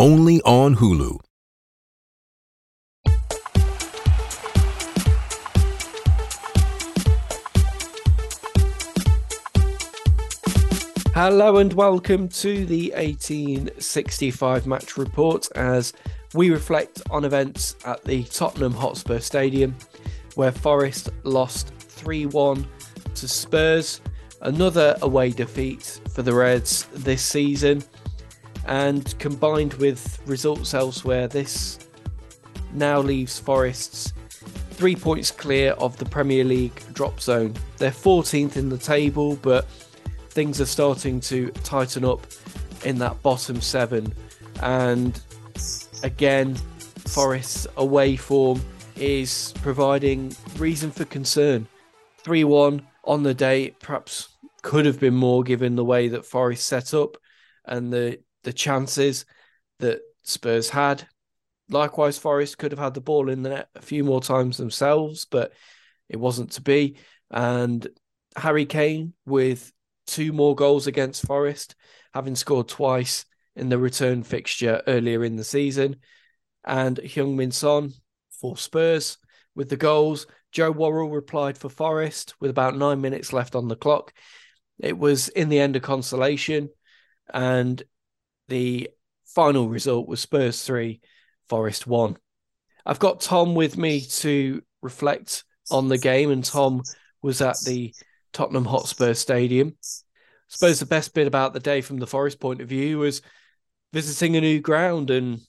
only on Hulu. Hello and welcome to the 1865 match report as we reflect on events at the Tottenham Hotspur Stadium where Forest lost 3 1 to Spurs. Another away defeat for the Reds this season. And combined with results elsewhere, this now leaves Forest's three points clear of the Premier League drop zone. They're 14th in the table, but things are starting to tighten up in that bottom seven. And again, Forest's away form is providing reason for concern. 3 1 on the day, perhaps could have been more given the way that Forest set up and the, the chances that Spurs had. Likewise, Forest could have had the ball in the net a few more times themselves, but it wasn't to be. And Harry Kane with two more goals against Forest, having scored twice in the return fixture earlier in the season. And Heung-min Son for Spurs with the goals. Joe Worrall replied for Forest with about nine minutes left on the clock. It was in the end a consolation, and the final result was Spurs 3, Forest 1. I've got Tom with me to reflect on the game, and Tom was at the Tottenham Hotspur Stadium. I suppose the best bit about the day from the Forest point of view was visiting a new ground and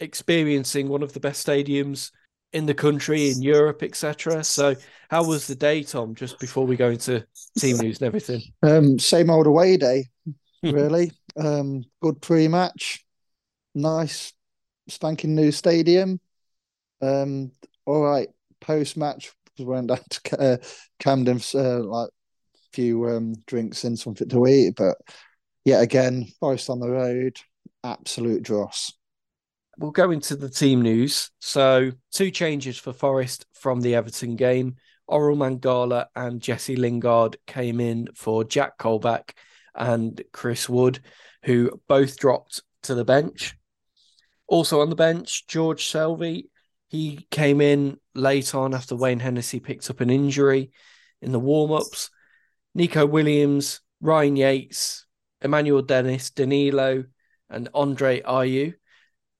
experiencing one of the best stadiums in the country, in Europe, etc. So, how was the day, Tom? Just before we go into team news and everything. Um, same old away day, really. Um, good pre-match, nice, spanking new stadium. Um, all right, post-match we went down to uh, Camden, uh, like a few um, drinks and something to eat, but yet again, Forest on the road, absolute dross we'll go into the team news. So, two changes for Forest from the Everton game. Orel Mangala and Jesse Lingard came in for Jack Colback and Chris Wood, who both dropped to the bench. Also on the bench, George Shelvey. He came in late on after Wayne Hennessy picked up an injury in the warm ups. Nico Williams, Ryan Yates, Emmanuel Dennis, Danilo, and Andre Ayew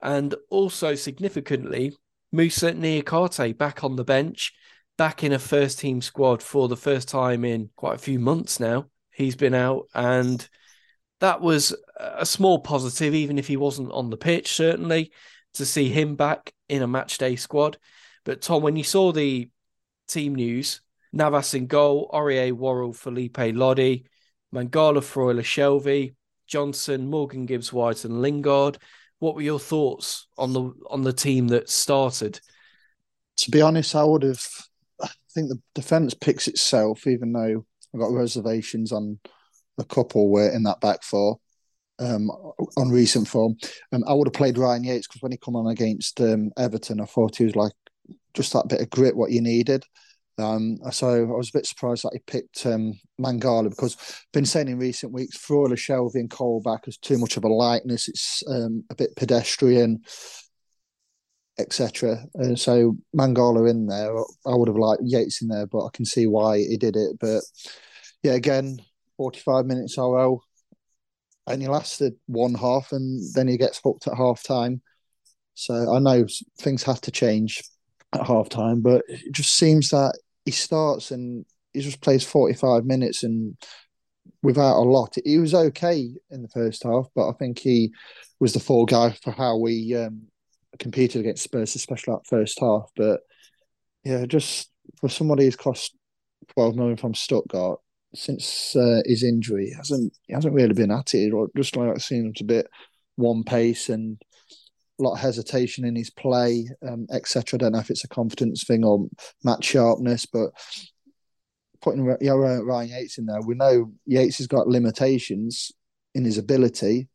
and also significantly, Moussa Niakhaté back on the bench, back in a first team squad for the first time in quite a few months now. He's been out, and that was a small positive, even if he wasn't on the pitch, certainly, to see him back in a match day squad. But Tom, when you saw the team news, Navas in goal, Aurier, Worrall, Felipe Lodi, Mangala, Freuler, Shelvey, Johnson, Morgan Gibbs White, and Lingard what were your thoughts on the on the team that started? To be honest, I would have. I think the defense picks itself, even though I've got reservations on a couple were in that back four. um, on recent form. Um, I would have played Ryan Yates because when he come on against um, Everton, I thought he was like just that bit of grit what you needed. Um, so I was a bit surprised that he picked um, Mangala because I've been saying in recent weeks, Freuler, Shelvey, and Colback is too much of a likeness. It's um, a bit pedestrian, etc. Uh, so Mangala in there, I would have liked Yates in there, but I can see why he did it. But yeah, again, 45 minutes Orel only lasted one half, and then he gets hooked at half time. So I know things have to change at half time, but it just seems that he starts and he just plays 45 minutes and without a lot. He was okay in the first half, but I think he was the fall guy for how we um, competed against Spurs, especially that first half. But yeah, just for somebody who's cost 12 million from Stuttgart since uh, his injury, he hasn't he hasn't really been at it. Or just like I've seen him a bit one pace and a lot of hesitation in his play, um, etc. I don't know if it's a confidence thing or match sharpness, but putting Ryan Yates in there, we know Yates has got limitations in his ability,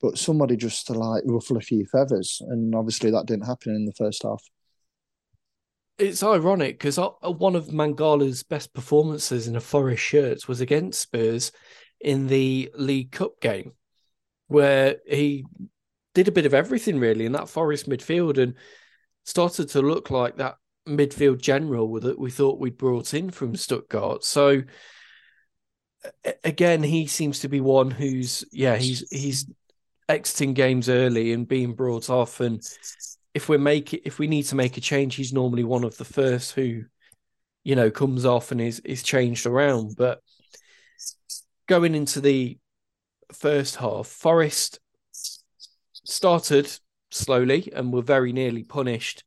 but somebody just to like ruffle a few feathers, and obviously that didn't happen in the first half. It's ironic because uh, one of Mangala's best performances in a Forest shirt was against Spurs in the League Cup game, where he did a bit of everything really in that Forest midfield and started to look like that midfield general that we thought we'd brought in from Stuttgart. So again, he seems to be one who's yeah he's he's exiting games early and being brought off. And if we're making if we need to make a change, he's normally one of the first who you know comes off and is is changed around. But going into the first half, Forest started slowly and were very nearly punished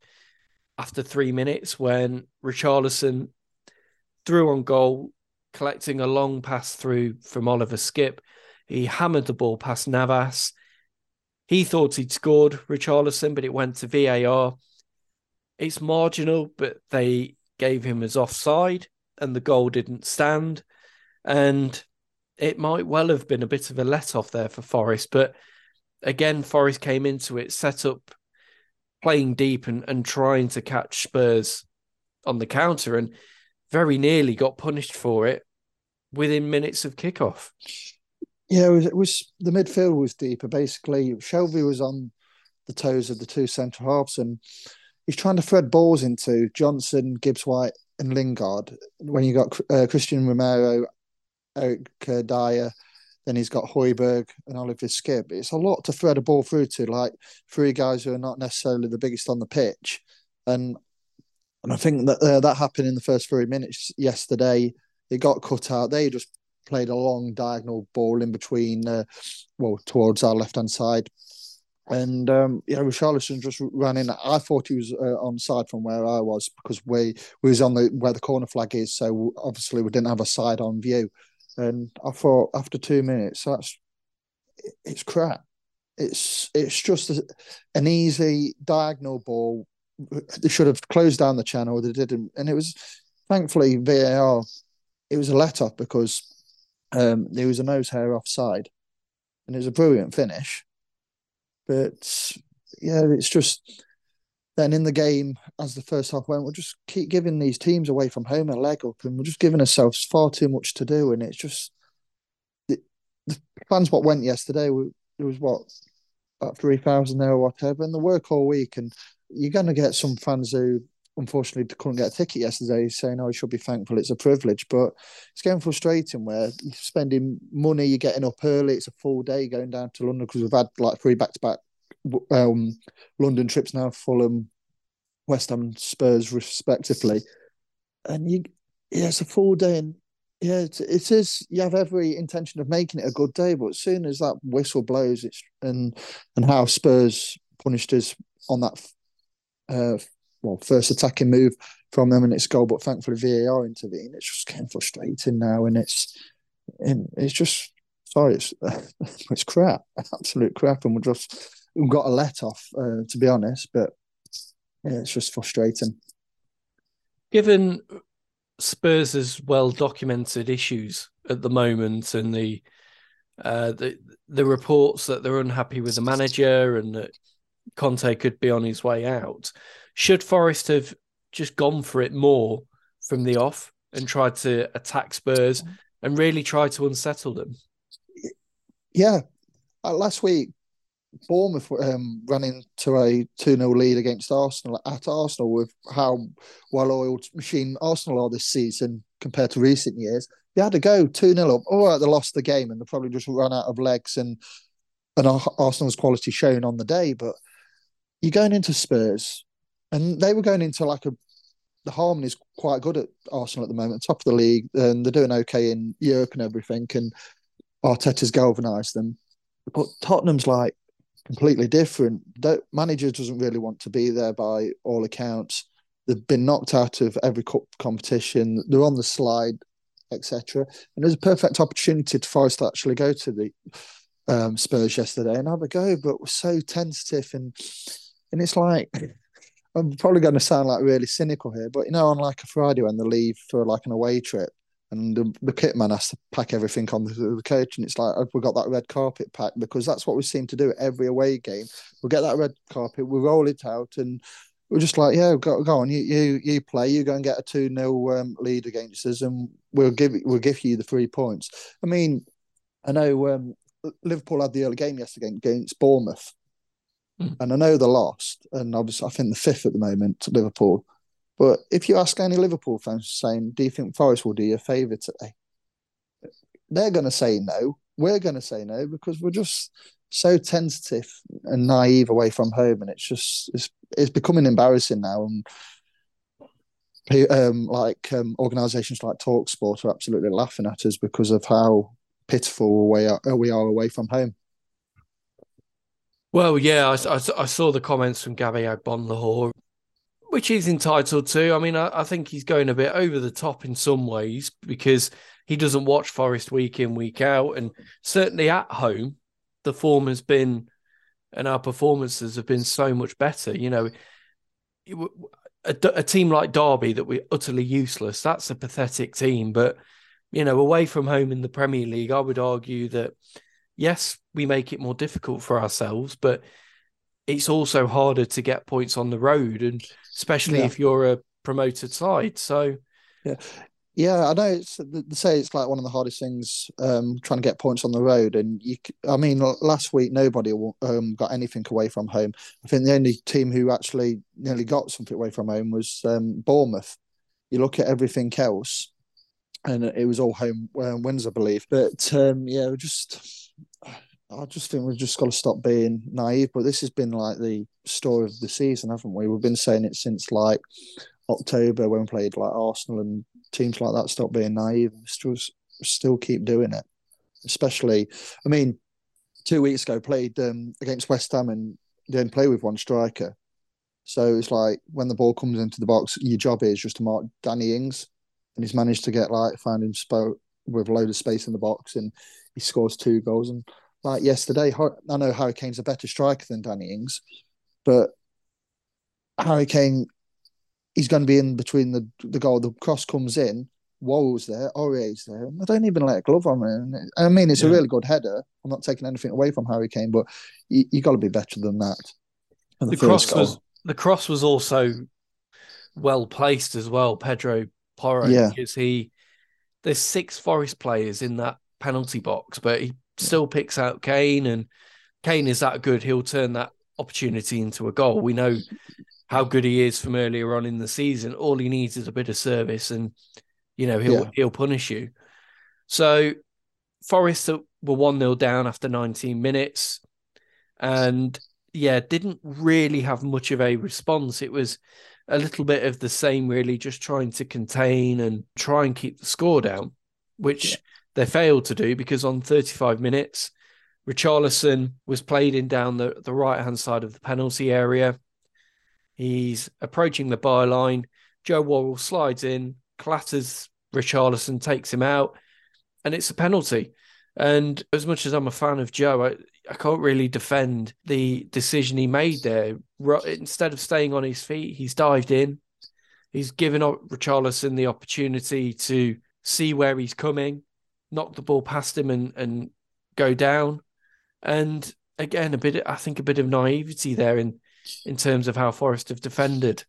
after three minutes when Richarlison threw on goal, collecting a long pass through from Oliver Skipp. He hammered the ball past Navas. He thought he'd scored Richarlison, but it went to VAR. It's marginal, but they gave him as offside and the goal didn't stand. And it might well have been a bit of a let off there for Forest, but again, Forest came into it, set up playing deep and, and trying to catch Spurs on the counter and very nearly got punished for it within minutes of kickoff. Yeah, it was, it was the midfield was deeper. Basically, Shelvey was on the toes of the two centre halves, and he's trying to thread balls into Johnson, Gibbs White, and Lingard. When you got uh, Cristian Romero, Eric Dier, then he's got Højbjerg and Oliver Skipp. It's a lot to thread a ball through to, like three guys who are not necessarily the biggest on the pitch. And and I think that uh, that happened in the first three minutes yesterday. It got cut out. They just played a long diagonal ball in between, uh, well, towards our left hand side. And um, yeah, Richarlison just ran in. I thought he was uh, on side from where I was because we we was on the where the corner flag is. So obviously we didn't have a side on view. And I thought after two minutes, that's it's crap. It's it's just a, an easy diagonal ball. They should have closed down the channel. They didn't, and it was thankfully VAR. It was a let off because um, there was a nose hair offside, and it was a brilliant finish. But yeah, it's just then in the game as the first half went, we'll just keep giving these teams away from home a leg up, and we're just giving ourselves far too much to do. And it's just the, the fans what went yesterday. It was what about three thousand there or whatever, and the work all week. And you're going to get some fans who unfortunately couldn't get a ticket yesterday, saying, "Oh, you should be thankful. It's a privilege." But it's getting frustrating where you're spending money, you're getting up early. It's a full day going down to London because we've had like three back to back um, London trips now, Fulham, West Ham, Spurs, respectively. And you, yeah, it's a full day, and yeah, it, it is. You have every intention of making it a good day, but as soon as that whistle blows, it's and and how Spurs punished us on that, uh, well, first attacking move from them, and it's goal, but thankfully VAR intervened. It's just getting frustrating now, and it's and it's just sorry, it's it's crap, absolute crap, and we're just got a let off, uh, to be honest. But yeah, it's just frustrating. Given Spurs' well documented issues at the moment and the Uh, the the reports that they're unhappy with the manager and that Conte could be on his way out. Should Forest have just gone for it more from the off and tried to attack Spurs and really try to unsettle them? Yeah, uh, last week Bournemouth um, ran into a 2 0 lead against Arsenal at Arsenal with how well oiled machine Arsenal are this season compared to recent years. They had to go 2 0 up. All right, they lost the game and they probably just run out of legs and and Arsenal's quality shown on the day. But you're going into Spurs and they were going into like a the harmony is quite good at Arsenal at the moment, top of the league, and they're doing okay in Europe and everything. And Arteta's galvanised them. But Tottenham's like completely different. The manager doesn't really want to be there by all accounts. They've been knocked out of every cup competition. They're on the slide, etc. And there's a perfect opportunity for Forest to actually go to the um, Spurs yesterday and have a go, but we're so tentative and and it's like I'm probably going to sound like really cynical here, but you know, on like a Friday when they leave for like an away trip, and the, the kit man has to pack everything on the, the coach, and it's like we've got that red carpet packed because that's what we seem to do at every away game. We'll get that red carpet, we roll it out, and we're just like, yeah, go, go on, you you you play, you go and get a two 0 um, lead against us, and we'll give we'll give you the three points. I mean, I know um, Liverpool had the early game yesterday against Bournemouth, mm. and I know they lost, and obviously I think the fifth at the moment to Liverpool. But if you ask any Liverpool fans saying, do you think Forest will do you a favour today? They're going to say no. We're going to say no because we're just so tentative and naive away from home, and it's just it's it's becoming embarrassing now. And um, like um, organisations like Talksport are absolutely laughing at us because of how pitiful we are, we are away from home. Well, yeah, I, I, I saw the comments from Gabby Agbonlahor which he's entitled to. I mean, I, I, think he's going a bit over the top in some ways because he doesn't watch Forest week in, week out. And certainly at home, the form has been and our performances have been so much better. You know, a, a team like Derby that we're utterly useless, that's a pathetic team. But, you know, away from home in the Premier League, I would argue that, yes, we make it more difficult for ourselves, but it's also harder to get points on the road, and especially yeah. if you're a promoted side. So, yeah, yeah, I know. It's they say it's like one of the hardest things um, trying to get points on the road, and you. I mean, last week nobody um, got anything away from home. I think the only team who actually nearly got something away from home was um, Bournemouth. You look at everything else, and it was all home uh, wins, I believe. But um, yeah, just I just think we've just got to stop being naive. But this has been like the story of the season, haven't we? We've been saying it since like October when we played like Arsenal and teams like that. Stop being naive. Still, still keep doing it. Especially, I mean, two weeks ago played um, against West Ham and didn't play with one striker. So it's like when the ball comes into the box, your job is just to mark Danny Ings, and he's managed to get like find him spot with a load of space in the box, and he scores two goals. And like yesterday. I know Harry Kane's a better striker than Danny Ings, but Harry Kane, he's going to be in between the the goal. The cross comes in, Worrall's there, Aurier's there. I don't even let a glove on him. I mean, it's yeah. a really good header. I'm not taking anything away from Harry Kane, but you, you got to be better than that. The, the cross was the cross was also well placed as well, Pedro Porro, yeah. because he there's six Forest players in that penalty box, but he still picks out Kane, and Kane is that good. He'll turn that opportunity into a goal. We know how good he is from earlier on in the season. All he needs is a bit of service, and you know he'll yeah. he'll punish you. So Forest were one 0 down after 19 minutes, and yeah, didn't really have much of a response. It was a little bit of the same, really, just trying to contain and try and keep the score down, which they failed to do because on 35 minutes, Richarlison was played in down the, the right hand side of the penalty area. He's approaching the byline. Joe Worrall slides in, clatters Richarlison, takes him out, and it's a penalty. And as much as I'm a fan of Joe, I, I can't really defend the decision he made there. Instead of staying on his feet, he's dived in. He's given Richarlison the opportunity to see where he's coming knocked the ball past him and and go down, and again a bit. I think a bit of naivety there in in terms of how Forest have defended.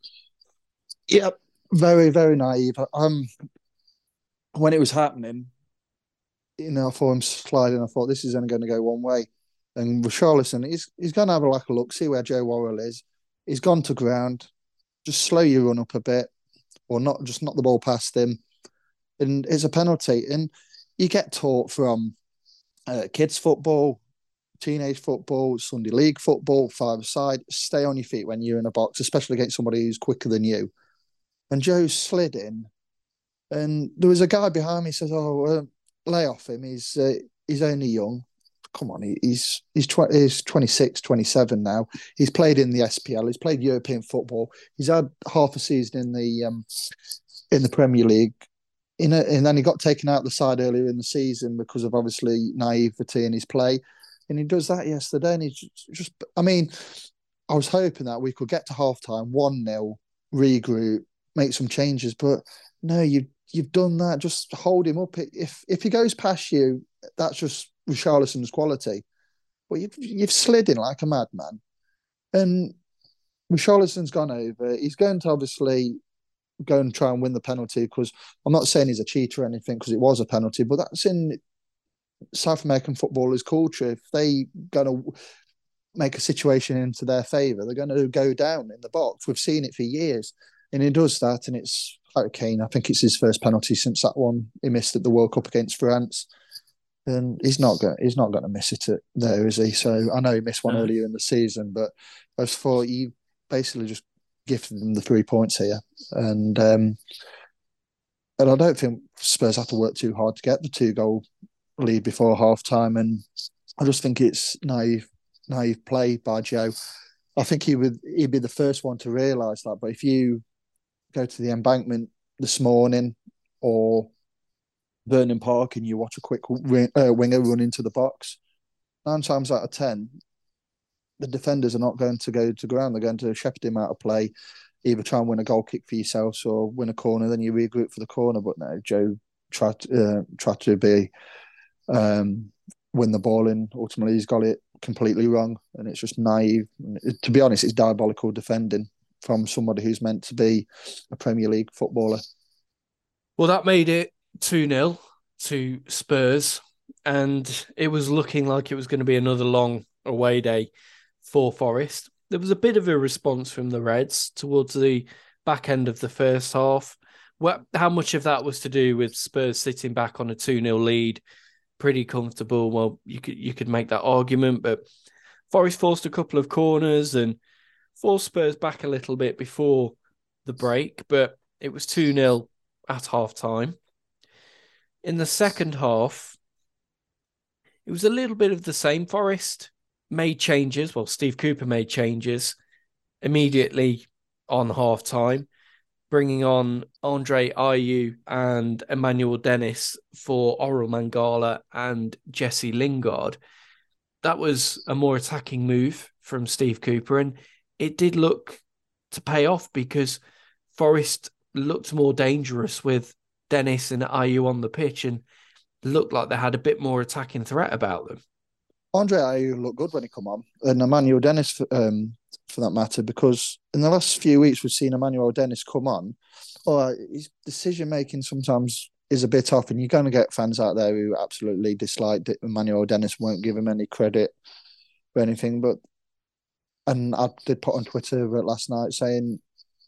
Yep, very very naive. Um, when it was happening, you know, I him sliding. I thought this is only going to go one way. And Richarlison, he's he's going to have a like a look, see where Joe Worrall is. He's gone to ground. Just slow your run up a bit, or not just knock the ball past him. And it's a penalty. And you get taught from uh, kids football, teenage football, Sunday league football, five side. Stay on your feet when you're in a box, especially against somebody who's quicker than you. And Joe slid in, and there was a guy behind me. Says, "Oh, uh, lay off him. He's uh, he's only young." come on, he's he's, tw- he's 26, 27 now. He's played in the SPL. He's played European football. He's had half a season in the um, in the Premier League. In a, and then he got taken out the side earlier in the season because of obviously naivety in his play. And he does that yesterday. And he just, just I mean, I was hoping that we could get to half time, 1 0, regroup, make some changes. But no, you, you've done that. Just hold him up. If if he goes past you, that's just Richarlison's quality. But you've, you've slid in like a madman. And Richarlison's gone over. He's going to obviously go and try and win the penalty because I'm not saying he's a cheater or anything because it was a penalty, but that's in South American footballers' culture. If they going to make a situation into their favour, they're going to go down in the box. We've seen it for years, and he does that, and it's Kane. I think it's his first penalty since that one he missed at the World Cup against France and he's not going he's not going to miss it uh, there, is he? So I know he missed one earlier in the season, but as for you, basically just gifted them the three points here, and um, and I don't think Spurs have to work too hard to get the two goal lead before half time, and I just think it's naive naive play by Joe. I think he would he'd be the first one to realise that, but if you go to the embankment this morning or Vernon Park and you watch a quick uh, winger run into the box, nine times out of ten, the defenders are not going to go to ground. They're going to shepherd him out of play, either try and win a goal kick for yourselves or win a corner. Then you regroup for the corner. But no, Joe tried to, uh, tried to be um, win the ball, in. ultimately he's got it completely wrong. And it's just naive. To be honest, it's diabolical defending from somebody who's meant to be a Premier League footballer. Well, that made it 2 0 to Spurs, and it was looking like it was going to be another long away day for Forest. There was a bit of a response from the Reds towards the back end of the first half. Well, how much of that was to do with Spurs sitting back on a 2 0 lead, pretty comfortable? Well, you could you could make that argument, but Forest forced a couple of corners and forced Spurs back a little bit before the break, but it was 2 0 at half time in the second half, it was a little bit of the same. Forest made changes. Well, Steve Cooper made changes immediately on half time, bringing on Andre Ayew and Emmanuel Dennis for Orel Mangala and Jesse Lingard. That was a more attacking move from Steve Cooper, and it did look to pay off because Forest looked more dangerous with Dennis and Ayew on the pitch and looked like they had a bit more attacking threat about them. Andre Ayew looked good when he come on, and Emmanuel Dennis for, um, for that matter, because in the last few weeks we've seen Emmanuel Dennis come on. Or his decision making sometimes is a bit off, and you're going to get fans out there who absolutely dislike Emmanuel Dennis, won't give him any credit or anything. But and I did put on Twitter last night saying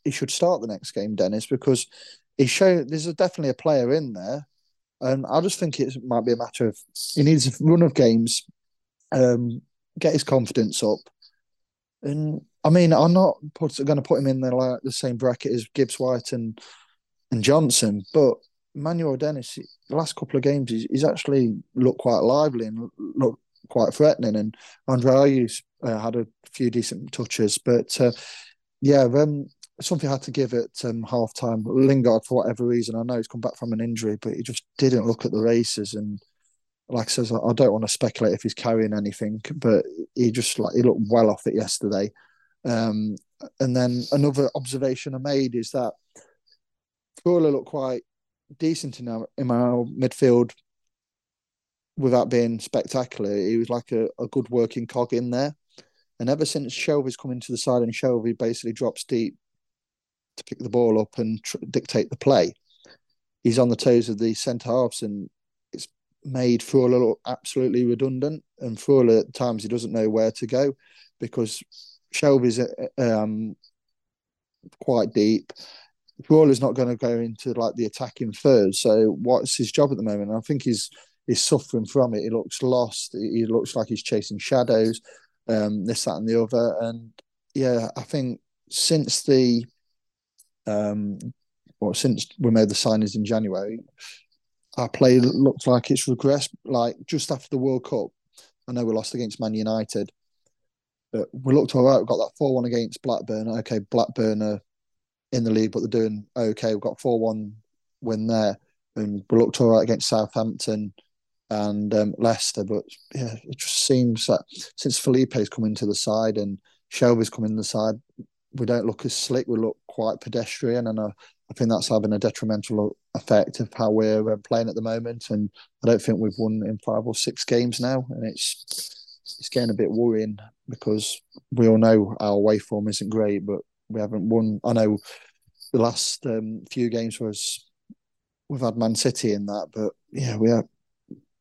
he should start the next game, Dennis, because he showed there's definitely a player in there, and I just think it might be a matter of he needs a run of games, um, get his confidence up, and I mean I'm not going to put him in the like the same bracket as Gibbs White and and Johnson, but Manuel Dennis the last couple of games he's, he's actually looked quite lively and looked quite threatening, and Andre Ayew uh, had a few decent touches, but. Uh, yeah, um, something I had to give at um, half time. Lingard, for whatever reason, I know he's come back from an injury, but he just didn't look at the races. And like I says, I don't want to speculate if he's carrying anything, but he just like he looked well off it yesterday. Um, and then another observation I made is that Freuler looked quite decent in our, in our midfield without being spectacular, he was like a, a good working cog in there. And ever since Shelvey's come into the side and Shelvey basically drops deep to pick the ball up and tr- dictate the play, he's on the toes of the centre halves and made Freuler look absolutely redundant. And Freuler at times he doesn't know where to go because Shelvey's uh, um, quite deep. Freuler's not going to go into like the attacking third. So what's his job at the moment? And I think he's he's suffering from it. He looks lost. He looks like he's chasing shadows, um, this, that, and the other. And yeah, I think since the um, well, since we made the signings in January, our play looks like it's regressed. Like just after the World Cup, I know we lost against Man United, but we looked all right. We got that four one against Blackburn. Okay, Blackburn are in the league, but they're doing okay. We've got four one win there, and we looked all right against Southampton and um, Leicester. But yeah, it just seems that since Felipe's come into the side and Shelvey's come in the side, we don't look as slick. We look quite pedestrian, and I, I think that's having a detrimental effect of how we're uh, playing at the moment. And I don't think we've won in five or six games now, and it's it's getting a bit worrying because we all know our away form isn't great, but we haven't won. I know the last um, few games was we've had Man City in that, but yeah, we are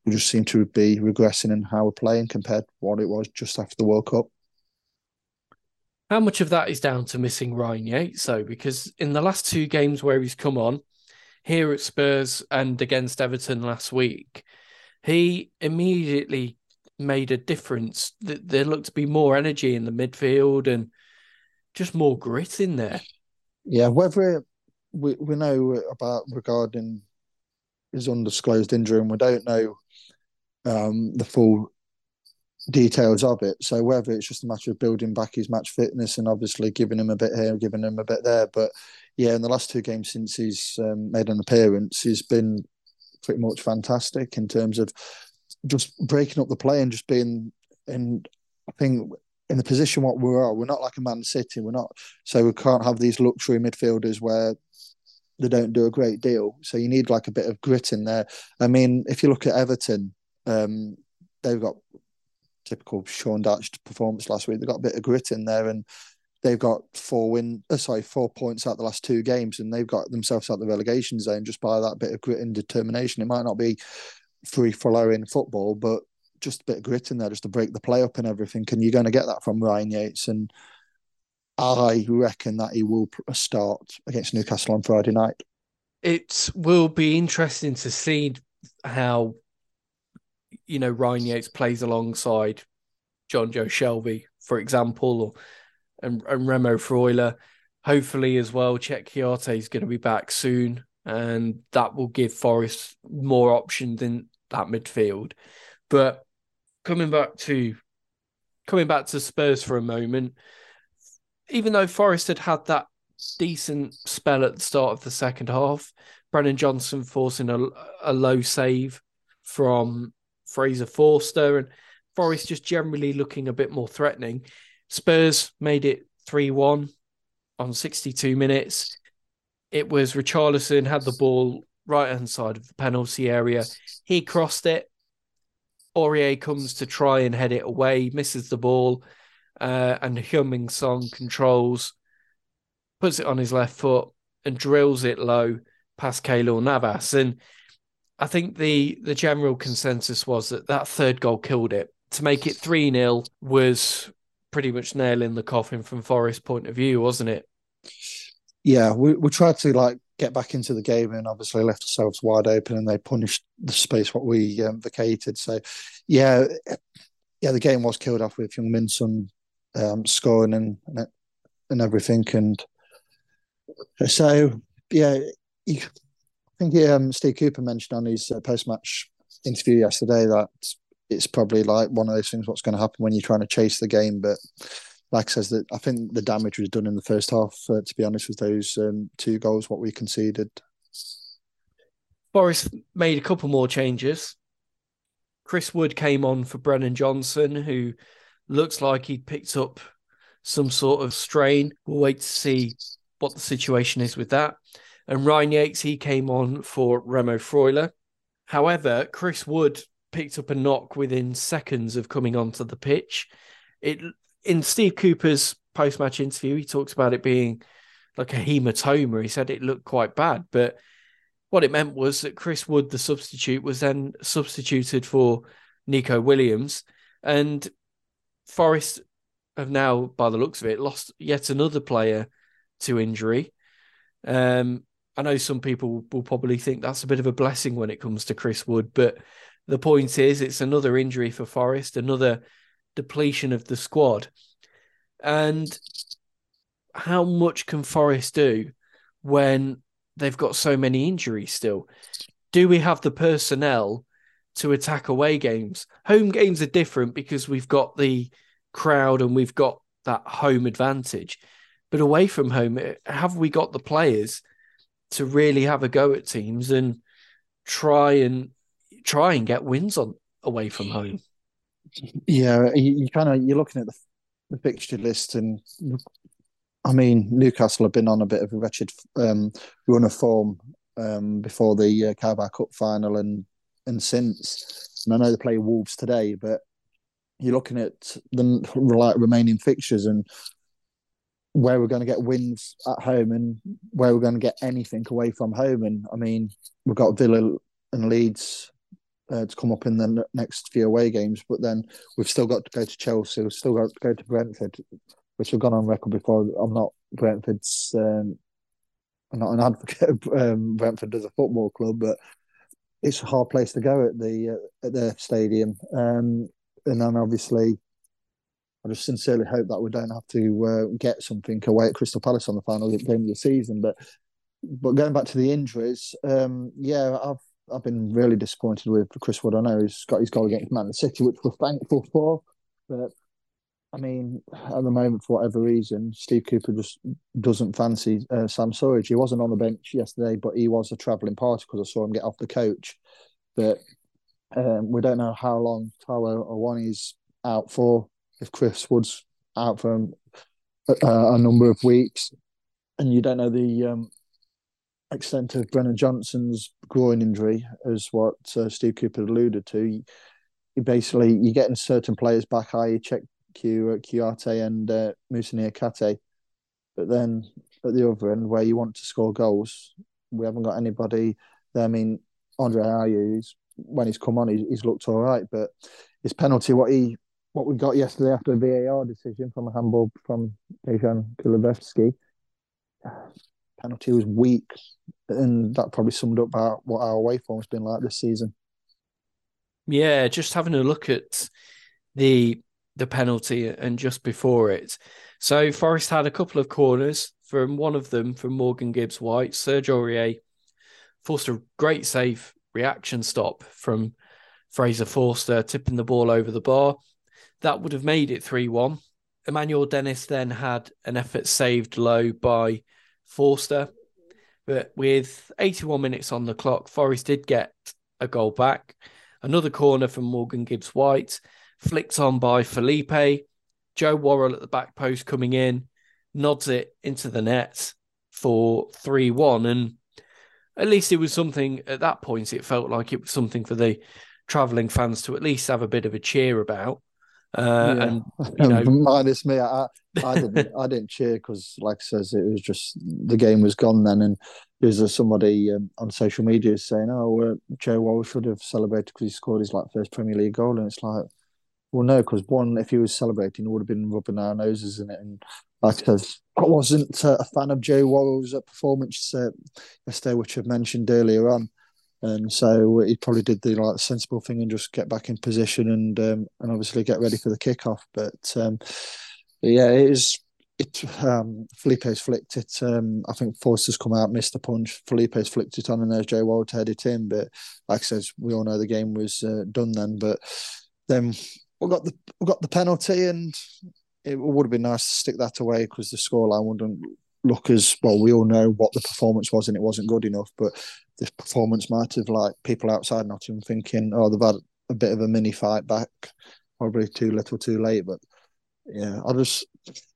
we just seem to be regressing in how we're playing compared to what it was just after the World Cup. How much of that is down to missing Ryan Yates, though? Because in the last two games where he's come on, here at Spurs and against Everton last week, he immediately made a difference. There looked to be more energy in the midfield and just more grit in there. Yeah, whether we, we know about regarding his undisclosed injury and we don't know um, the full details of it. So whether it's just a matter of building back his match fitness and obviously giving him a bit here, giving him a bit there. But yeah, in the last two games since he's um, made an appearance, he's been pretty much fantastic in terms of just breaking up the play and just being in. I think in the position what we are, we're not like a Man City. We're not so we can't have these luxury midfielders where they don't do a great deal. So you need like a bit of grit in there. I mean, if you look at Everton, um, they've got typical Sean Dyche performance last week. They've got a bit of grit in there, and they've got four win, uh, sorry, four points out the last two games, and they've got themselves out the relegation zone just by that bit of grit and determination. It might not be free flowing football, but just a bit of grit in there, just to break the play up and everything. And you're going to get that from Ryan Yates, and I reckon that he will start against Newcastle on Friday night. It will be interesting to see how you know Ryan Yates plays alongside Jonjo Shelvey, for example, or and, and Remo Freuler. Hopefully, as well, Cheikhou Kouyaté is going to be back soon, and that will give Forest more options in that midfield. But coming back to coming back to Spurs for a moment, even though Forest had had that decent spell at the start of the second half, Brennan Johnson forcing a, a low save from Fraser Forster and Forest just generally looking a bit more threatening. Spurs made it 3 1 on 62 minutes. It was Richarlison had the ball right hand side of the penalty area. He crossed it. Aurier comes to try and head it away, misses the ball, uh, and Heung-min Son controls, puts it on his left foot, and drills it low past Keylor Navas. And I think the the general consensus was that that third goal killed it. To make it 3 0 was pretty much nailing the coffin from Forest's point of view, wasn't it? Yeah, we, we tried to like get back into the game and obviously left ourselves wide open and they punished the space what we um, vacated. So, yeah, yeah, the game was killed off with Heung-min Son um, scoring and, and everything. And so, yeah, you, I think um, Steve Cooper mentioned on his uh, post match interview yesterday that it's probably like one of those things what's going to happen when you're trying to chase the game. But like I says that I think the damage was done in the first half. Uh, to be honest, with those um, two goals, what we conceded. Boris made a couple more changes. Chris Wood came on for Brennan Johnson, who looks like he picked up some sort of strain. We'll wait to see what the situation is with that. And Ryan Yates, he came on for Remo Freuler. However, Chris Wood picked up a knock within seconds of coming onto the pitch. It in Steve Cooper's post match interview, he talks about it being like a hematoma. He said it looked quite bad, but what it meant was that Chris Wood, the substitute, was then substituted for Nico Williams, and Forest have now, by the looks of it, lost yet another player to injury. Um, I know some people will probably think that's a bit of a blessing when it comes to Chris Wood, but the point is, it's another injury for Forest, another depletion of the squad. And how much can Forest do when they've got so many injuries still? Do we have the personnel to attack away games? Home games are different because we've got the crowd and we've got that home advantage. But away from home, eh, have we got the players to really have a go at teams and try and try and get wins on away from home? Yeah, you, you kind of you're looking at the, the fixture list, and I mean Newcastle have been on a bit of a wretched um, run of form um, before the uh, Carabao Cup final and and since. And I know they play Wolves today, but you're looking at the like remaining fixtures and where we're going to get wins at home and where we're going to get anything away from home. And I mean, we've got Villa and Leeds uh, to come up in the next few away games, but then we've still got to go to Chelsea, we've still got to go to Brentford, which we've gone on record before. I'm not Brentford's. Um, I'm not an advocate of um, Brentford as a football club, but it's a hard place to go at the uh, at their stadium. Um, and then obviously I just sincerely hope that we don't have to uh, get something away at Crystal Palace on the final game of the season. But but going back to the injuries, um, yeah, I've I've been really disappointed with Chris Wood. I know he's got his goal against Man City, which we're thankful for. But I mean, at the moment, for whatever reason, Steve Cooper just doesn't fancy uh, Sam Surridge. He wasn't on the bench yesterday, but he was a travelling party because I saw him get off the coach. But um, we don't know how long Taiwo Awoniyi's out for if Chris Wood's out for a, a number of weeks, and you don't know the um, extent of Brennan Johnson's groin injury, as what uh, Steve Cooper alluded to. You, you basically you're getting certain players back, i.e., check Q, uh, and uh, Niakhaté, but then at the other end, where you want to score goals, we haven't got anybody there. I mean, Andre Ayew, when he's come on, he's, he's looked all right, but his penalty, what he what we got yesterday after a VAR decision from a handball from Dejan Kulusevski. Penalty was weak, and that probably summed up about what our away form's been like this season. Yeah, just having a look at the the penalty and just before it. So Forest had a couple of corners from one of them from Morgan Gibbs White. Serge Aurier forced a great save reaction stop from Fraser Forster, tipping the ball over the bar. That would have made it 3 1. Emmanuel Dennis then had an effort saved low by Forster. But with 81 minutes on the clock, Forest did get a goal back. Another corner from Morgan Gibbs White, flicked on by Felipe. Joe Worrall at the back post coming in, nods it into the net for 3 1. And at least it was something at that point, it felt like it was something for the travelling fans to at least have a bit of a cheer about. Uh, yeah. and you know, minus me, I, I didn't, I didn't cheer because, like I says, it was just the game was gone then, and there's somebody um, on social media saying, "Oh, uh, Joe Wall should have celebrated because he scored his like first Premier League goal," and it's like, well, no, because one, if he was celebrating, he would have been rubbing our noses in it, and like I said, I wasn't uh, a fan of Joe Worrall's uh, performance uh, yesterday, which I've mentioned earlier on and so he probably did the like sensible thing and just get back in position and um, and obviously get ready for the kickoff. But, um, yeah, it is. It um, Felipe's flicked it. Um, I think Forster's come out, missed the punch. Felipe's flicked it on, and there's Joe Ward to head it in. But like I said, we all know the game was uh, done then. But then we got the we got the penalty, and it would have been nice to stick that away because the scoreline wouldn't look as well. We all know what the performance was, and it wasn't good enough. But this performance might have like people outside Nottingham thinking, oh, they've had a bit of a mini fight back, probably too little, too late. But yeah, I just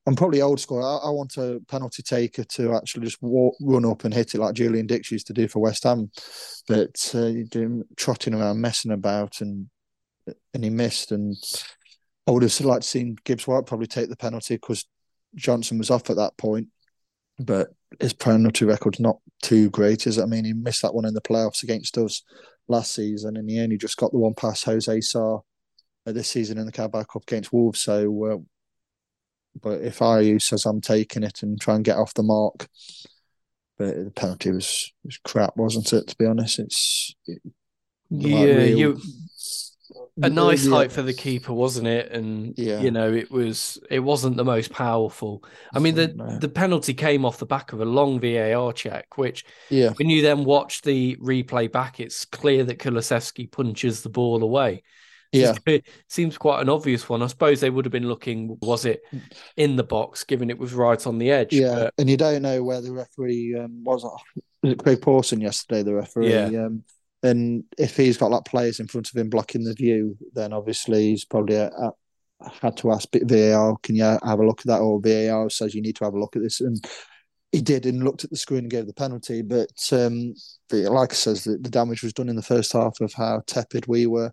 I'm probably old school. I, I want a penalty taker to actually just walk, run up and hit it like Julian Dicks used to do for West Ham. But uh, doing, trotting around, messing about, and and he missed. And I would have liked to seen Gibbs White probably take the penalty because Johnson was off at that point. But his penalty record's not too great, is it? I mean, he missed that one in the playoffs against us last season, and he only just got the one past Jose Sá this season in the Carabao Cup against Wolves. So, uh, but if Ayew says I'm taking it and try and get off the mark, but the penalty was was crap, wasn't it? To be honest, it's it, yeah, like real, you a nice yeah. height for the keeper, wasn't it? And yeah. you know, it was it wasn't the most powerful. I mean, the no. the penalty came off the back of a long VAR check, which yeah, when you then watch the replay back, it's clear that Kulusevski punches the ball away. Yeah, it seems quite an obvious one. I suppose they would have been looking, was it in the box, given it was right on the edge? Yeah, but... and you don't know where the referee um, was. Was it Craig Pawson yesterday? The referee. Yeah. Um, and if he's got like players in front of him blocking the view, then obviously he's probably a, uh, a, uh, had to ask VAR, can you have a look at that? Or VAR says you need to have a look at this. And he did and looked at the screen and gave the penalty. But, um, but like I says, the, the damage was done in the first half of how tepid we were.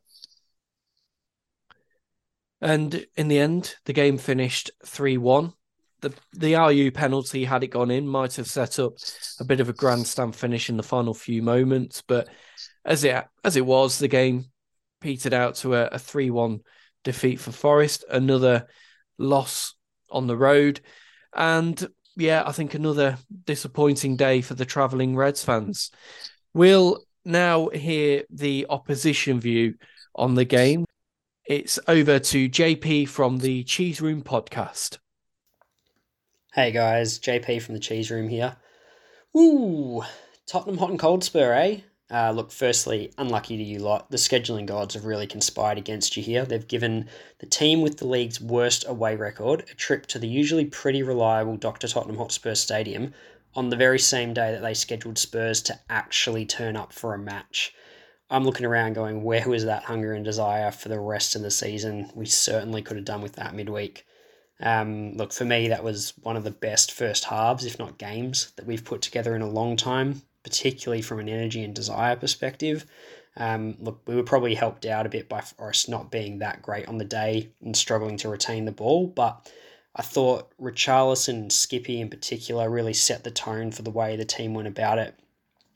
And in the end, the game finished 3 1. The, the Ayew penalty, had it gone in, might have set up a bit of a grandstand finish in the final few moments. But as it as it was, the game petered out to a, 3 1 defeat for Forest, another loss on the road. And yeah, I think another disappointing day for the travelling Reds fans. We'll now hear the opposition view on the game. It's over to JP from the Cheese Room podcast. Hey guys, JP from the Cheese Room here. Ooh, Tottenham hot and cold spur, eh? Uh, look, firstly, unlucky to you lot. The scheduling gods have really conspired against you here. They've given the team with the league's worst away record a trip to the usually pretty reliable Dr. Tottenham Hotspur Stadium on the very same day that they scheduled Spurs to actually turn up for a match. I'm looking around going, where was that hunger and desire for the rest of the season? We certainly could have done with that midweek. Um, look, for me, that was one of the best first halves, if not games, that we've put together in a long time particularly from an energy and desire perspective. Um, look, we were probably helped out a bit by Forest not being that great on the day and struggling to retain the ball, but I thought Richarlison and Skippy in particular really set the tone for the way the team went about it.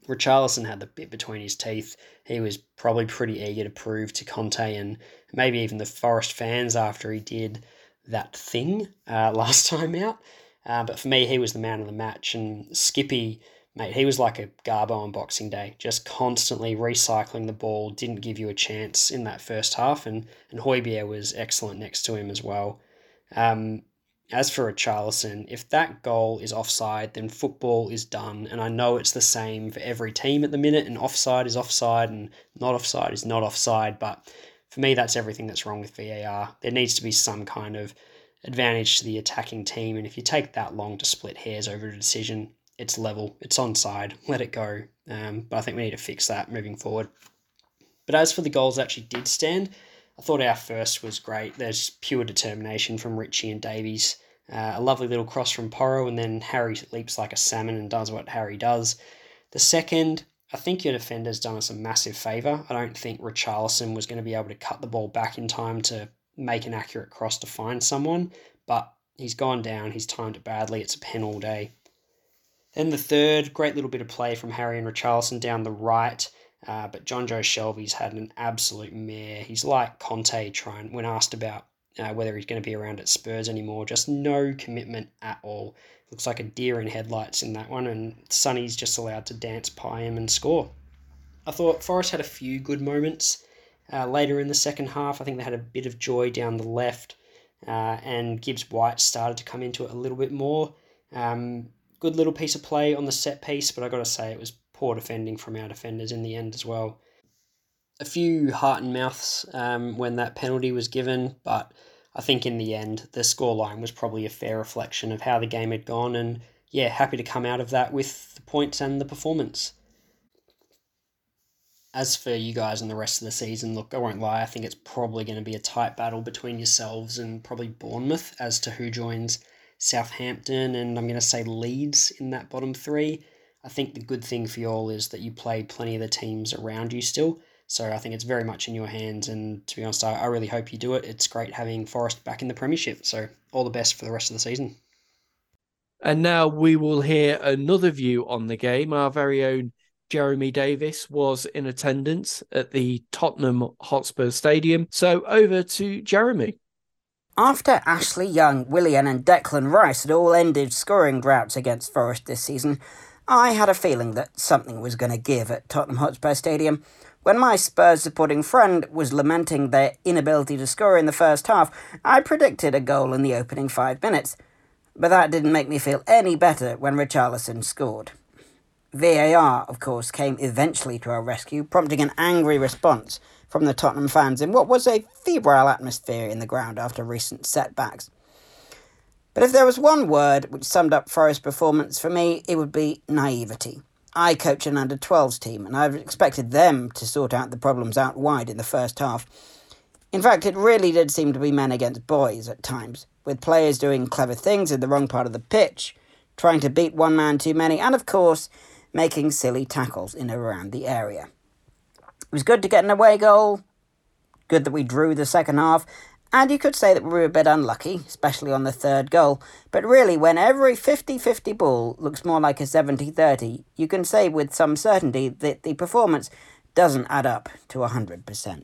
Richarlison had the bit between his teeth. He was probably pretty eager to prove to Conte and maybe even the Forest fans after he did that thing uh, last time out. Uh, but for me, he was the man of the match, and Skippy mate, he was like a Garbo on Boxing Day, just constantly recycling the ball, didn't give you a chance in that first half, and, and Højbjerg was excellent next to him as well. Um, as for Richarlison, if that goal is offside, then football is done. And I know it's the same for every team at the minute, and offside is offside, and not offside is not offside. But for me, that's everything that's wrong with VAR. There needs to be some kind of advantage to the attacking team, and if you take that long to split hairs over a decision, it's level, it's on side, let it go. Um, but I think we need to fix that moving forward. But as for the goals that actually did stand, I thought our first was great. There's pure determination from Richie and Davies. Uh, a lovely little cross from Porro, and then Harry leaps like a salmon and does what Harry does. The second, I think your defender's done us a massive favour. I don't think Richarlison was going to be able to cut the ball back in time to make an accurate cross to find someone, but he's gone down, he's timed it badly, it's a pen all day. Then the third, great little bit of play from Harry and Richarlison down the right. Uh, but Jonjo Shelvey's had an absolute mare. He's like Conte trying when asked about uh, whether he's going to be around at Spurs anymore. Just no commitment at all. Looks like a deer in headlights in that one, and Sonny's just allowed to dance pie him and score. I thought Forest had a few good moments uh, later in the second half. I think they had a bit of joy down the left, uh, and Gibbs White started to come into it a little bit more. Um, good little piece of play on the set piece, but I got to say it was poor defending from our defenders in the end as well. A few heart and mouths um, when that penalty was given, but I think in the end the scoreline was probably a fair reflection of how the game had gone, and yeah, happy to come out of that with the points and the performance. As for you guys and the rest of the season, look, I won't lie, I think it's probably going to be a tight battle between yourselves and probably Bournemouth as to who joins Southampton, and I'm going to say Leeds in that bottom three. I think the good thing for you all is that you play plenty of the teams around you still. So I think it's very much in your hands. And to be honest, I, I really hope you do it. It's great having Forest back in the Premiership. So all the best for the rest of the season. And now we will hear another view on the game. Our very own Jeremy Davies was in attendance at the Tottenham Hotspur Stadium. So over to Jeremy. After Ashley Young, Willian, and Declan Rice had all ended scoring droughts against Forest this season, I had a feeling that something was going to give at Tottenham Hotspur Stadium. When my Spurs supporting friend was lamenting their inability to score in the first half, I predicted a goal in the opening five minutes. But that didn't make me feel any better when Richarlison scored. VAR, of course, came eventually to our rescue, prompting an angry response from the Tottenham fans in what was a febrile atmosphere in the ground after recent setbacks. But if there was one word which summed up Forest's performance for me, it would be naivety. I coach an under 12s team, and I've expected them to sort out the problems out wide in the first half. In fact, it really did seem to be men against boys at times, with players doing clever things in the wrong part of the pitch, trying to beat one man too many, and of course, making silly tackles in and around the area. It was good to get an away goal, good that we drew the second half, and you could say that we were a bit unlucky, especially on the third goal. But really, when every 50 50 ball looks more like a 70 30, you can say with some certainty that the performance doesn't add up to 100%.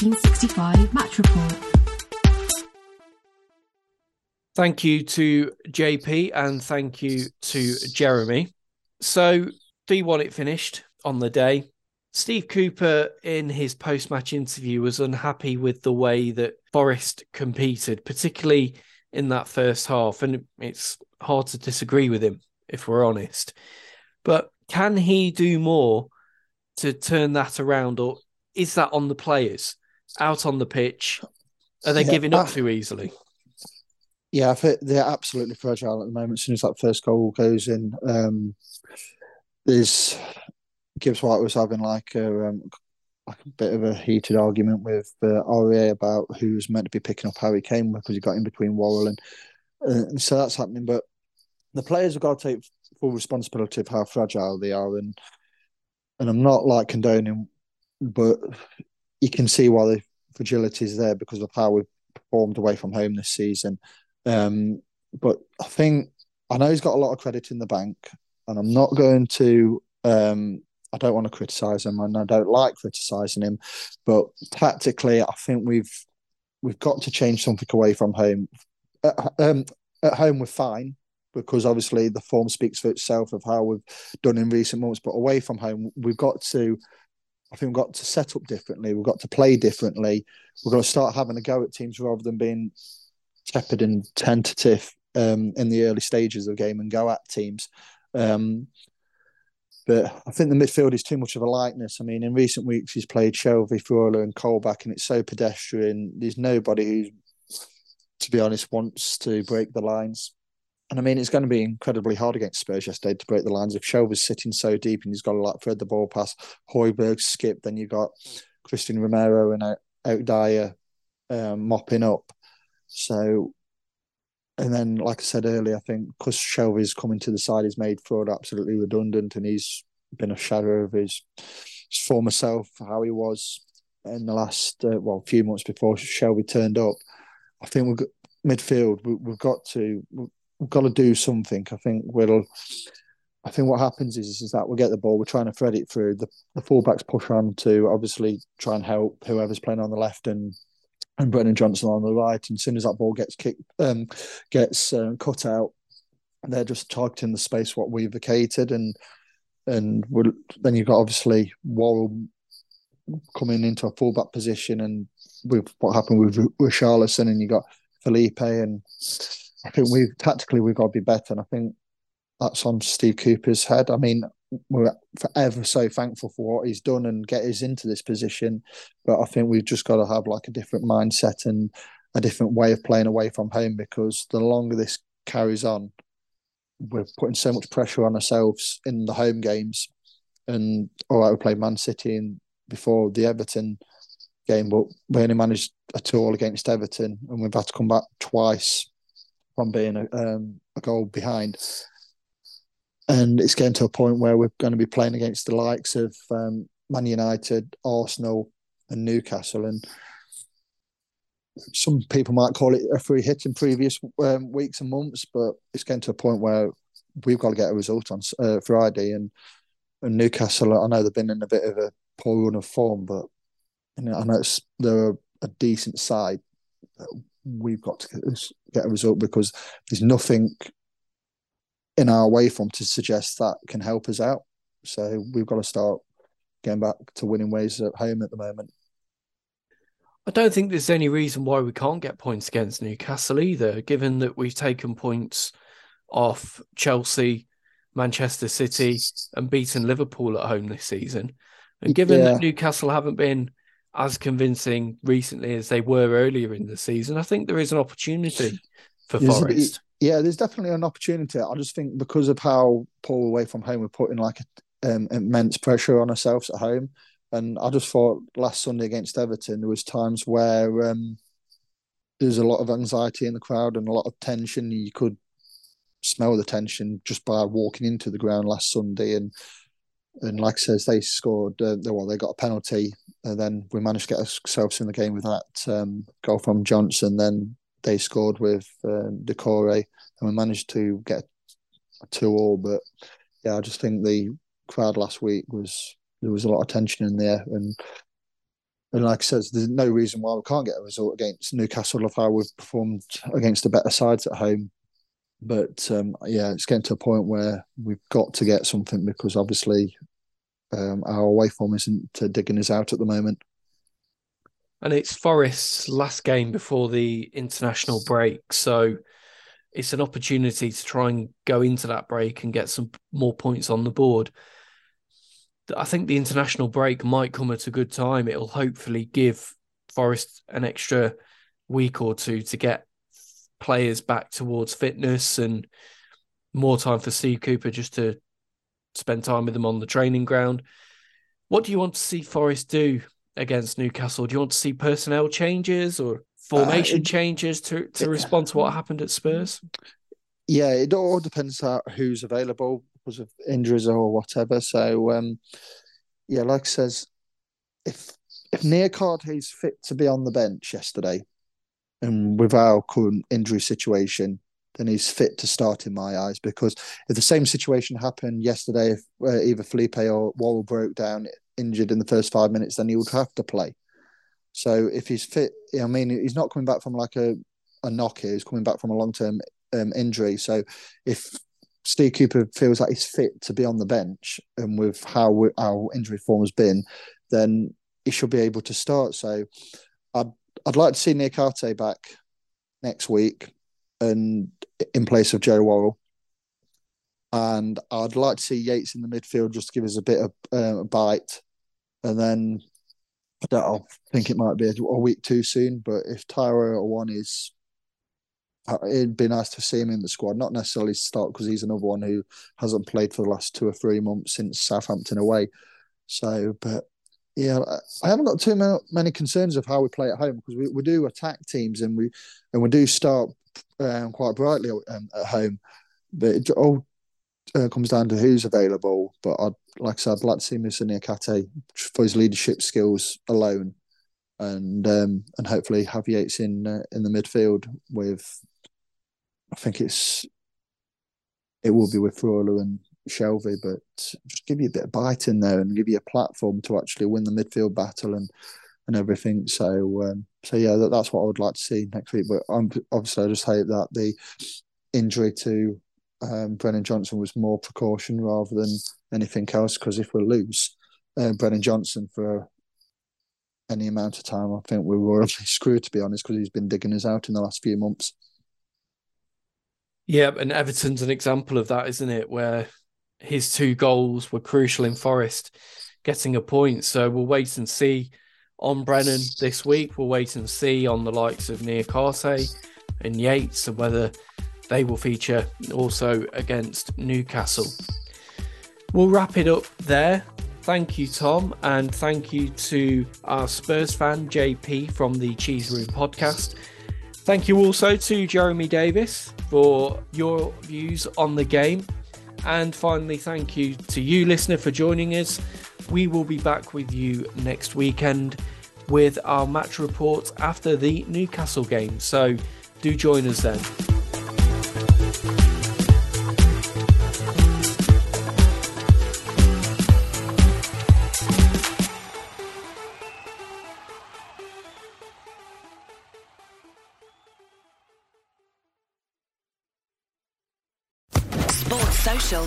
The 1865 match report. Thank you to JP and thank you to Jeremy. So, D1 it finished on the day. Steve Cooper, in his post match interview, was unhappy with the way that Forest competed, particularly in that first half. And it's hard to disagree with him, if we're honest. But can he do more to turn that around, or is that on the players out on the pitch? Are they Yeah, giving up I- too easily? Yeah, I think they're absolutely fragile at the moment. As soon as that first goal goes in, um, there's Gibbs White was having like a um, like a bit of a heated argument with uh, REA about who was meant to be picking up Harry Kane because he got in between Worrall and, uh, and so that's happening. But the players have got to take full responsibility of how fragile they are, and and I'm not like condoning, but you can see why the fragility is there because of how we've performed away from home this season. Um, but I think I know he's got a lot of credit in the bank, and I'm not going to. Um, I don't want to criticise him, and I don't like criticising him, but tactically, I think we've we've got to change something away from home. At, um, at home, we're fine because obviously the form speaks for itself of how we've done in recent months. But away from home, we've got to. I think we've got to set up differently. We've got to play differently. We're going to start having a go at teams rather than being tepid and tentative um, in the early stages of the game and go at teams. Um, but I think the midfield is too much of a likeness. I mean, in recent weeks, he's played Shelvey, Freuler, and Colback, and it's so pedestrian. There's nobody who, to be honest, wants to break the lines. And I mean, it's going to be incredibly hard against Spurs yesterday to break the lines. If Shelvey's sitting so deep and he's got a lot further ball past Højbjerg, Skipp, then you've got Cristian Romero and out, Dier um, mopping up. So, and then, like I said earlier, I think because Shelvey's coming to the side, he's made Freuler absolutely redundant, and he's been a shadow of his, his former self, how he was in the last uh, well few months before Shelvey turned up. I think we've got midfield. We, we've got to we've got to do something. I think we'll. I think what happens is is that we get the ball, we're trying to thread it through. The the fullbacks push on to obviously try and help whoever's playing on the left and and Brennan Johnson on the right. And as soon as that ball gets kicked, um, gets uh, cut out, they're just targeting the space what we've vacated, and and we'll, then you've got obviously Worrall coming into a fullback position, and with what happened with Richarlison, and you got Felipe, and I think we tactically we've got to be better. And I think that's on Steve Cooper's head. I mean, we're forever so thankful for what he's done and get us into this position, but I think we've just got to have like a different mindset and a different way of playing away from home because the longer this carries on, we're putting so much pressure on ourselves in the home games. And all right, we played Man City in before the Everton game, but we only managed a two-all against Everton, and we've had to come back twice from being a, um, a goal behind. And it's getting to a point where we're going to be playing against the likes of um, Man United, Arsenal, and Newcastle, and some people might call it a free hit in previous um, weeks and months, but it's getting to a point where we've got to get a result on uh, Friday. And, and Newcastle, I know they've been in a bit of a poor run of form, but you know, I know they're a, a decent side. We've got to get a result because there's nothing in our way from to suggest that can help us out. So we've got to start getting back to winning ways at home at the moment. I don't think there's any reason why we can't get points against Newcastle either, given that we've taken points off Chelsea, Manchester City, and beaten Liverpool at home this season. And given yeah. that Newcastle haven't been as convincing recently as they were earlier in the season, I think there is an opportunity for there's Forest. A, yeah, there's definitely an opportunity. I just think because of how poor away from home, we're putting like a, um, immense pressure on ourselves at home. And I just thought last Sunday against Everton, there was times where um, there's a lot of anxiety in the crowd and a lot of tension. You could smell the tension just by walking into the ground last Sunday. And and like I says, they scored. Uh, well, they got a penalty, and then we managed to get ourselves in the game with that um, goal from Johnson. Then they scored with um, Doucouré, and we managed to get two all. But yeah, I just think the crowd last week was there was a lot of tension in there, and and like I said, there's no reason why we can't get a result against Newcastle of how we've performed against the better sides at home. But um, yeah, it's getting to a point where we've got to get something because obviously um, our away form isn't digging us out at the moment. And it's Forest's last game before the international break, so it's an opportunity to try and go into that break and get some more points on the board. I think the international break might come at a good time. It'll hopefully give Forest an extra week or two to get players back towards fitness and more time for Steve Cooper just to spend time with them on the training ground. What do you want to see Forest do against Newcastle? Do you want to see personnel changes or formation uh, it, changes to, to it, respond to what happened at Spurs? Yeah, it all depends on who's available because of injuries or whatever. So, um, yeah, like I says, if if Niakhaté is fit to be on the bench yesterday, and with our current injury situation, then he's fit to start in my eyes. Because if the same situation happened yesterday, if uh, either Felipe or Wall broke down injured in the first five minutes, then he would have to play. So if he's fit, I mean, he's not coming back from like a, a knock here. He's coming back from a long term um, injury. So if Steve Cooper feels like he's fit to be on the bench, and with how our injury form has been, then he should be able to start. So I'd I'd like to see Niakhaté back next week, and in place of Joe Worrall. And I'd like to see Yates in the midfield just to give us a bit of uh, a bite, and then I don't think it might be a, week too soon. But if Taiwo Awoniyi is uh, it'd be nice to see him in the squad, not necessarily start because he's another one who hasn't played for the last two or three months since Southampton away. So, but yeah, I haven't got too many concerns of how we play at home because we, we do attack teams and we and we do start um, quite brightly um, at home, but it all uh, comes down to who's available. But I'd like I said, I'd like to see Moussa Niakhaté for his leadership skills alone, and um, and hopefully have Yates in uh, in the midfield with I think it's it will be with Freuler and Shelvey, but just give you a bit of bite in there and give you a platform to actually win the midfield battle and and everything. So um, so yeah, that, that's what I would like to see next week. But obviously, I just hope that the injury to um, Brennan Johnson was more precaution rather than anything else. Because if we lose uh, Brennan Johnson for any amount of time, I think we're royally screwed, to be honest, because he's been digging us out in the last few months. Yeah, and Everton's an example of that, isn't it? Where his two goals were crucial in Forest getting a point. So we'll wait and see on Brennan this week. We'll wait and see on the likes of Niakhaté and Yates and whether they will feature also against Newcastle. We'll wrap it up there. Thank you, Tom, and thank you to our Spurs fan, JP, from the Cheese Room podcast. Thank you also to Jeremy Davies for your views on the game. And finally, thank you to you, listener, for joining us. We will be back with you next weekend with our match report after the Newcastle game. So do join us then.